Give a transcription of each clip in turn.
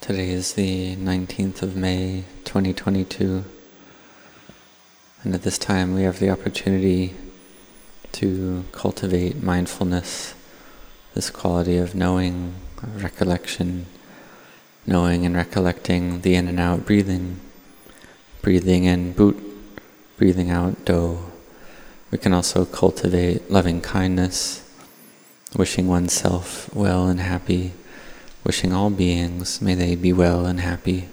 Today is the 19th of May 2022, and at this time we have the opportunity to cultivate mindfulness, this quality of knowing, recollection, knowing and recollecting the in and out breathing, breathing in boot, breathing out do. We can also cultivate loving kindness, wishing oneself well and happy wishing all beings may they be well and happy.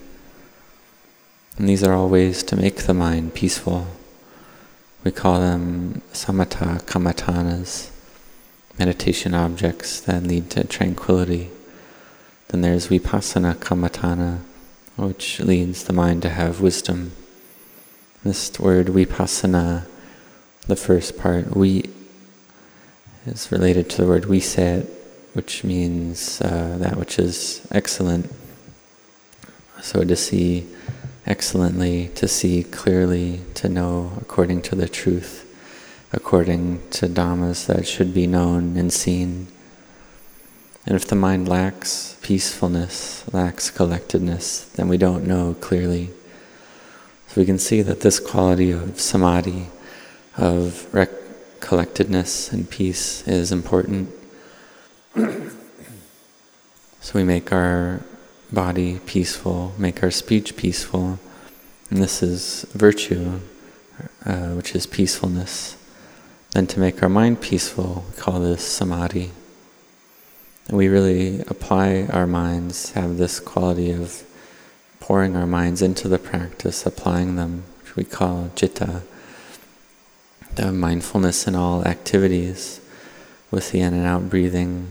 And these are all ways to make the mind peaceful. We call them samatha kammatthanas, meditation objects that lead to tranquility. Then there's vipassana kammatthana, which leads the mind to have wisdom. This word vipassana, the first part, we, is related to the word viset, which means uh, that which is excellent. So to see excellently, to see clearly, to know according to the truth, according to dhammas that should be known and seen. And if the mind lacks peacefulness, lacks collectedness, then we don't know clearly. So we can see that this quality of samadhi, of collectedness and peace is important. so we make our body peaceful, make our speech peaceful, and this is virtue, uh, which is peacefulness. Then to make our mind peaceful, we call this samadhi. And we really apply our minds, have this quality of pouring our minds into the practice, applying them, which we call citta, the mindfulness in all activities, with the in and out breathing,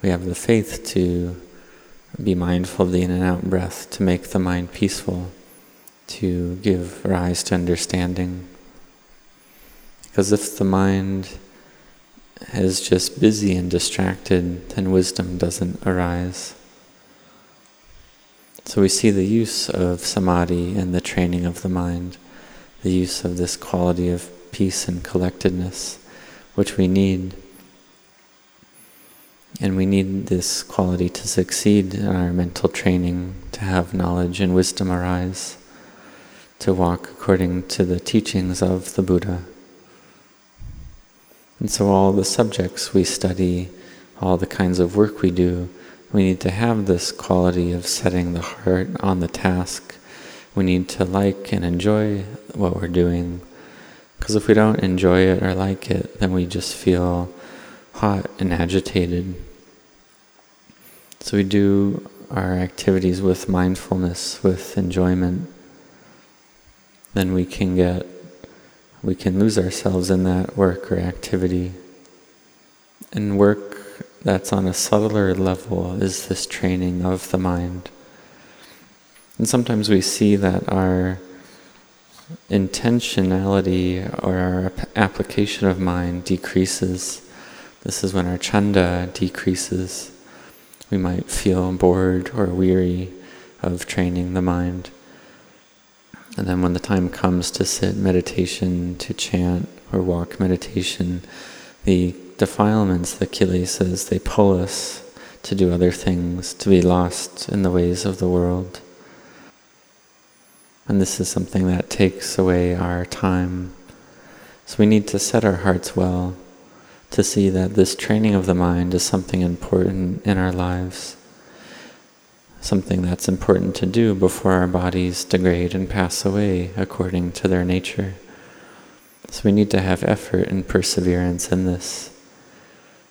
we have the faith to be mindful of the in and out breath, to make the mind peaceful, to give rise to understanding. Because if the mind is just busy and distracted, then wisdom doesn't arise. So we see the use of samadhi and the training of the mind, the use of this quality of peace and collectedness, which we need and we need this quality to succeed in our mental training, to have knowledge and wisdom arise, to walk according to the teachings of the Buddha. And so, all the subjects we study, all the kinds of work we do, we need to have this quality of setting the heart on the task. We need to like and enjoy what we're doing. Because if we don't enjoy it or like it, then we just feel hot and agitated. So we do our activities with mindfulness, with enjoyment. Then we can get, we can lose ourselves in that work or activity. And work that's on a subtler level is this training of the mind. And sometimes we see that our intentionality or our application of mind decreases this is when our chanda decreases. We might feel bored or weary of training the mind. And then when the time comes to sit meditation, to chant or walk meditation, the defilements, the kilesas, they pull us to do other things, to be lost in the ways of the world. And this is something that takes away our time. So we need to set our hearts well to see that this training of the mind is something important in our lives, something that's important to do before our bodies degrade and pass away according to their nature. So we need to have effort and perseverance in this.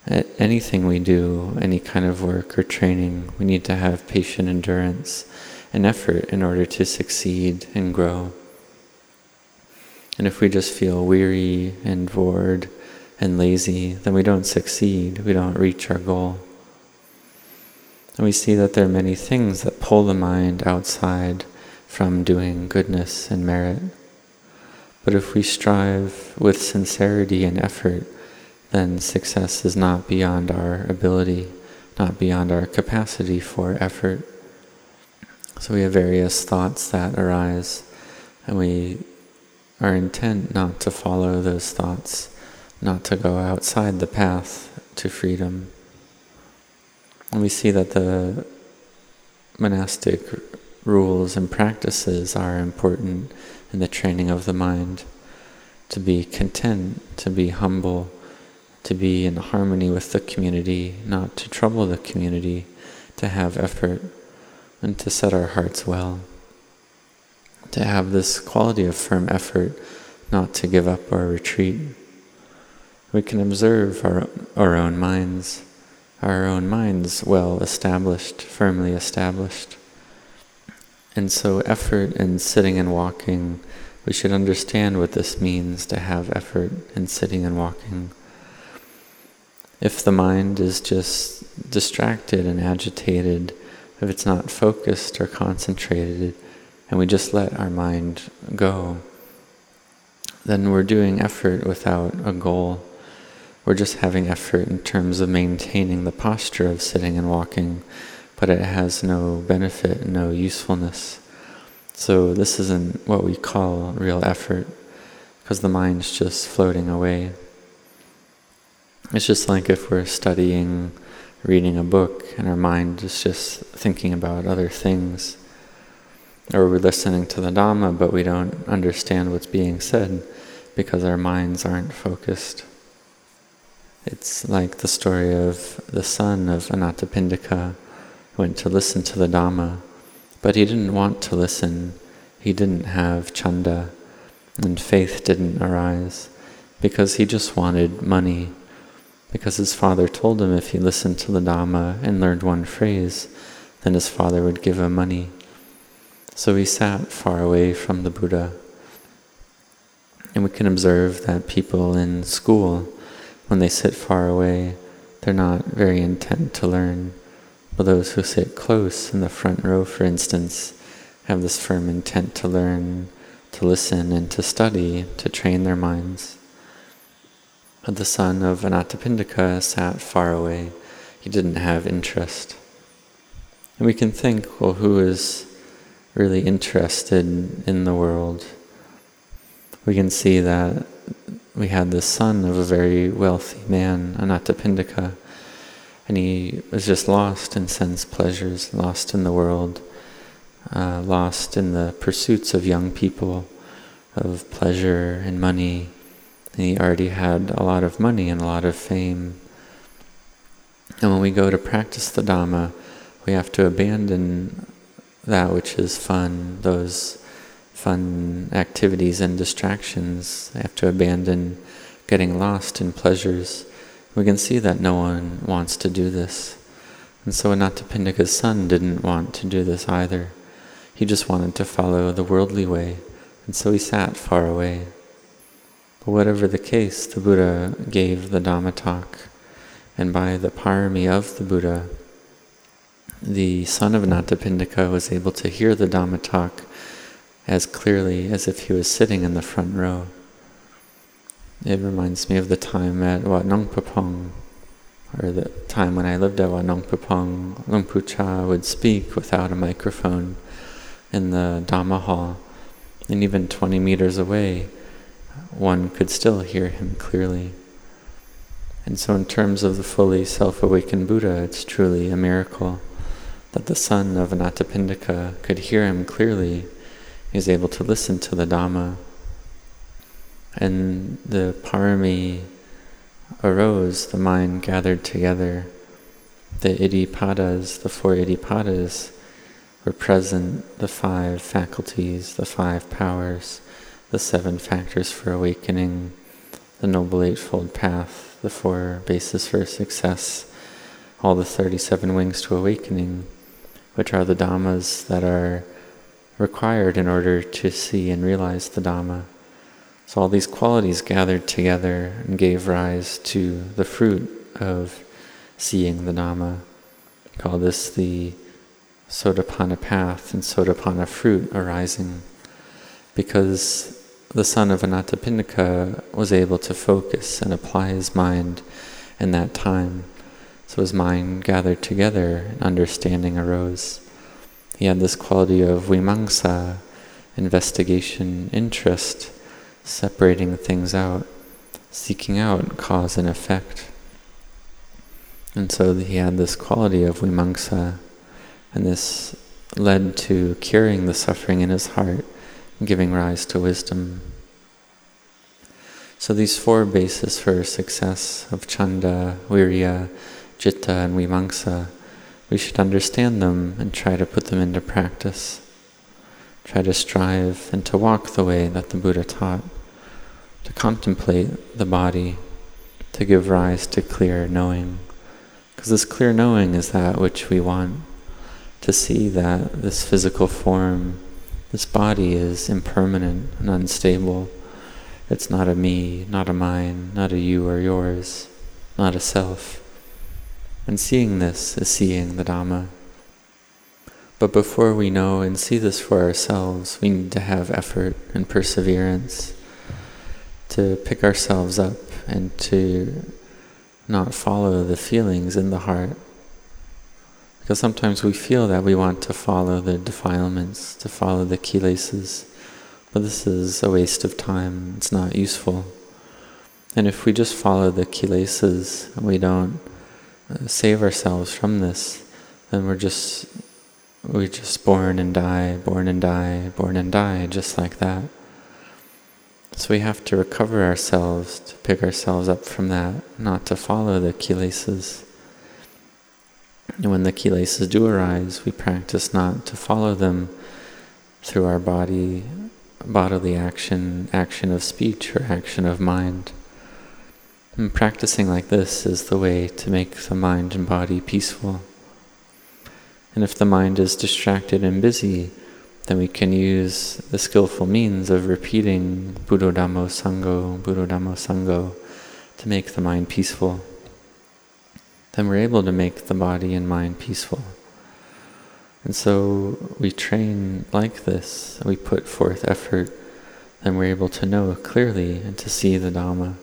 Anything we do, any kind of work or training, we need to have patient endurance and effort in order to succeed and grow. And if we just feel weary and bored, and lazy, then we don't succeed, we don't reach our goal. And we see that there are many things that pull the mind outside from doing goodness and merit. But if we strive with sincerity and effort, then success is not beyond our ability, not beyond our capacity for effort. So we have various thoughts that arise, and we are intent not to follow those thoughts, not to go outside the path to freedom. And we see that the monastic rules and practices are important in the training of the mind to be content, to be humble, to be in harmony with the community, not to trouble the community, to have effort, and to set our hearts well. To have this quality of firm effort, not to give up or retreat. We can observe our, our own minds, our own minds well established, firmly established. And so, effort in sitting and walking, we should understand what this means to have effort in sitting and walking. If the mind is just distracted and agitated, if it's not focused or concentrated, and we just let our mind go, then we're doing effort without a goal. We're just having effort in terms of maintaining the posture of sitting and walking, but it has no benefit, no usefulness. So, this isn't what we call real effort, because the mind's just floating away. It's just like if we're studying, reading a book, and our mind is just thinking about other things. Or we're listening to the Dhamma, but we don't understand what's being said because our minds aren't focused. It's like the story of the son of Anathapindika who went to listen to the Dhamma, but he didn't want to listen. He didn't have chanda, and faith didn't arise because he just wanted money. Because his father told him if he listened to the Dhamma and learned one phrase, then his father would give him money. So he sat far away from the Buddha. And we can observe that people in school when they sit far away, they're not very intent to learn. But those who sit close in the front row, for instance, have this firm intent to learn, to listen, and to study, to train their minds. The son of Anathapindika sat far away. He didn't have interest. And we can think, well, who is really interested in the world? We can see that we had the son of a very wealthy man, Anathapindika, and he was just lost in sense pleasures, lost in the world, uh, lost in the pursuits of young people, of pleasure and money. He already had a lot of money and a lot of fame. And when we go to practice the Dhamma, we have to abandon that which is fun, those fun activities and distractions. We have to abandon getting lost in pleasures. We can see that no one wants to do this. And so Anathapindika's son didn't want to do this either. He just wanted to follow the worldly way, and so he sat far away. But whatever the case, the Buddha gave the Dhamma talk, and by the parami of the Buddha, the son of Anathapindika was able to hear the Dhamma talk as clearly as if he was sitting in the front row. It reminds me of the time at Wat Nong Pah Pong, or the time when I lived at Wat Nong Pah Pong. Luang Pu Chah would speak without a microphone in the Dhamma hall, and even 20 meters away, one could still hear him clearly. And so, in terms of the fully self awakened Buddha, it's truly a miracle that the son of Anathapindika could hear him clearly is able to listen to the Dhamma. And the parami arose, the mind gathered together. The iddhipadas, the four iddhipadas, were present, the five faculties, the five powers, the seven factors for awakening, the Noble Eightfold Path, the four bases for success, all the 37 wings to awakening, which are the Dhammas that are required in order to see and realize the Dhamma. So all these qualities gathered together and gave rise to the fruit of seeing the Dhamma. We call this the Sotapanna path and Sotapanna fruit arising because the son of Anathapindika was able to focus and apply his mind in that time. So his mind gathered together and understanding arose. He had this quality of vimamsa, investigation, interest, separating things out, seeking out cause and effect. And so he had this quality of vimamsa, and this led to curing the suffering in his heart, giving rise to wisdom. So these four bases for success of chanda, virya, citta, and vimamsa, we should understand them and try to put them into practice. Try to strive and to walk the way that the Buddha taught, to contemplate the body, to give rise to clear knowing. Because this clear knowing is that which we want to see that this physical form, this body is impermanent and unstable. It's not a me, not a mine, not a you or yours, not a self. And seeing this is seeing the Dhamma. But before we know and see this for ourselves, we need to have effort and perseverance to pick ourselves up and to not follow the feelings in the heart. Because sometimes we feel that we want to follow the defilements, to follow the kilesas, but this is a waste of time, it's not useful. And if we just follow the kilesas and we don't uh, save ourselves from this, then we're just we're just born and die, born and die, born and die, just like that. So we have to recover ourselves, to pick ourselves up from that, not to follow the kilesas. And when the kilesas do arise, we practice not to follow them through our body, bodily action, action of speech, or action of mind. And practicing like this is the way to make the mind and body peaceful. And if the mind is distracted and busy, then we can use the skillful means of repeating Buddho Dhammo Sangho, Buddho Dhammo Sangho to make the mind peaceful. Then we're able to make the body and mind peaceful. And so we train like this, we put forth effort, then we're able to know clearly and to see the Dhamma.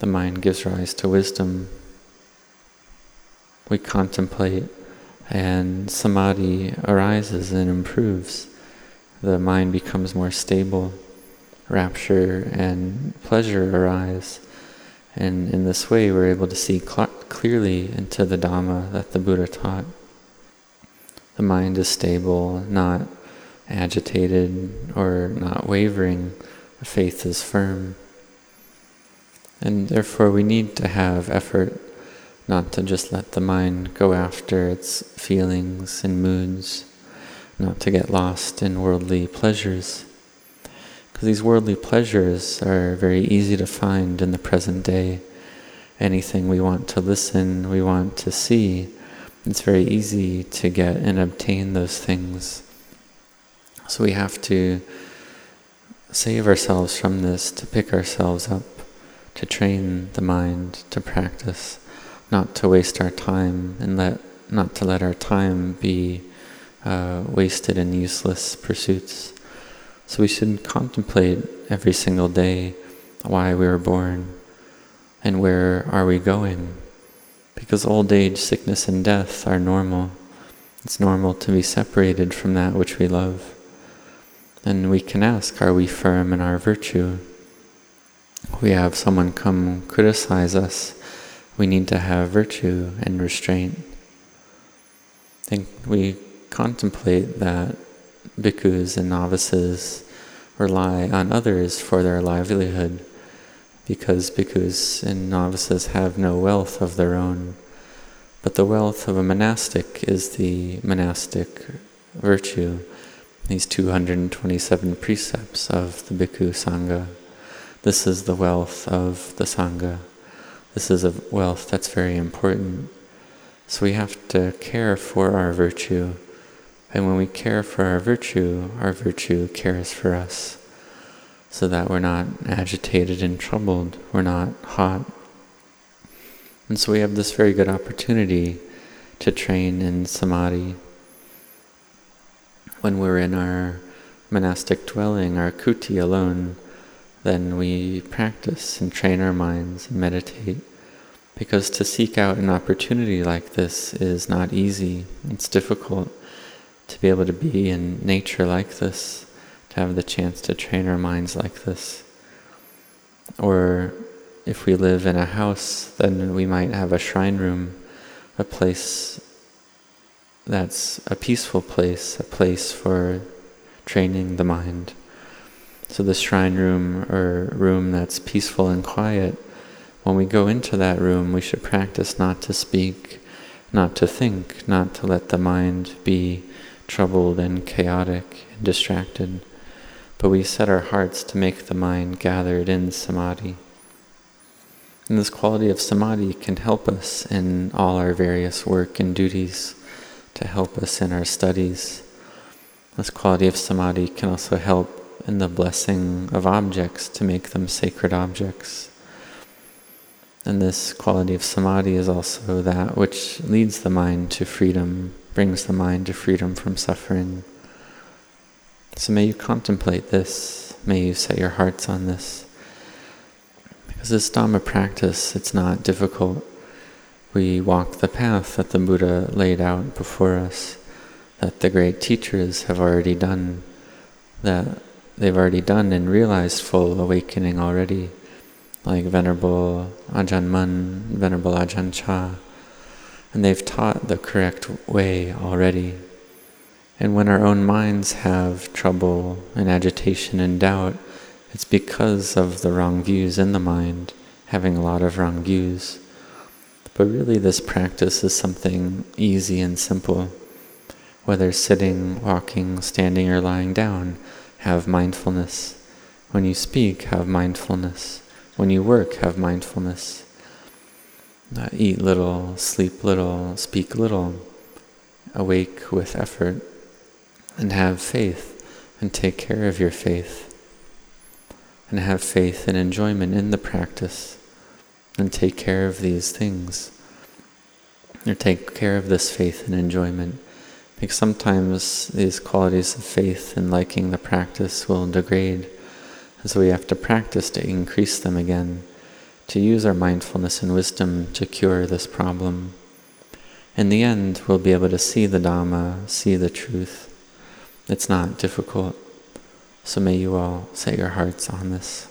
The mind gives rise to wisdom. We contemplate and samadhi arises and improves. The mind becomes more stable, rapture and pleasure arise. And in this way, we're able to see cl- clearly into the Dhamma that the Buddha taught. The mind is stable, not agitated or not wavering. The faith is firm. And therefore, we need to have effort not to just let the mind go after its feelings and moods, not to get lost in worldly pleasures. Because these worldly pleasures are very easy to find in the present day. Anything we want to listen, we want to see, it's very easy to get and obtain those things. So we have to save ourselves from this, to pick ourselves up, to train the mind to practice not to waste our time and let not to let our time be uh, wasted in useless pursuits. So we should contemplate every single day why we were born and where are we going. Because old age, sickness, and death are normal. It's normal to be separated from that which we love. And we can ask, are we firm in our virtue? We have someone come criticize us we need to have virtue and restraint. I think we contemplate that bhikkhus and novices rely on others for their livelihood because bhikkhus and novices have no wealth of their own. But the wealth of a monastic is the monastic virtue, these 227 precepts of the bhikkhu sangha. This is the wealth of the sangha. This is a wealth that's very important. So we have to care for our virtue. And when we care for our virtue, our virtue cares for us. So that we're not agitated and troubled, we're not hot. And so we have this very good opportunity to train in samadhi. When we're in our monastic dwelling, our kuti alone, then we practice and train our minds and meditate. Because to seek out an opportunity like this is not easy. It's difficult to be able to be in nature like this, to have the chance to train our minds like this. or if we live in a house, then we might have a shrine room, a place that's a peaceful place, a place for training the mind. So, the shrine room or room that's peaceful and quiet, when we go into that room, we should practice not to speak, not to think, not to let the mind be troubled and chaotic and distracted, but we set our hearts to make the mind gathered in samadhi. And this quality of samadhi can help us in all our various work and duties, to help us in our studies. This quality of samadhi can also help in the blessing of objects to make them sacred objects. And this quality of samadhi is also that which leads the mind to freedom, brings the mind to freedom from suffering. So may you contemplate this, may you set your hearts on this. Because this Dhamma practice, it's not difficult. We walk the path that the Buddha laid out before us, that the great teachers have already done, that they've already done and realized full awakening already like Venerable Ajahn Mun, Venerable Ajahn Chah, and they've taught the correct way already. And when our own minds have trouble and agitation and doubt, it's because of the wrong views in the mind, having a lot of wrong views. But really, this practice is something easy and simple. Whether sitting, walking, standing, or lying down, have mindfulness. When you speak, have mindfulness. When you work, have mindfulness. Uh, eat little, sleep little, speak little, awake with effort, and have faith and take care of your faith. And have faith and enjoyment in the practice and take care of these things. Or take care of this faith and enjoyment. Because sometimes these qualities of faith and liking the practice will degrade and so we have to practice to increase them again, to use our mindfulness and wisdom to cure this problem. In the end, we'll be able to see the Dhamma, see the truth. It's not difficult. So may you all set your hearts on this.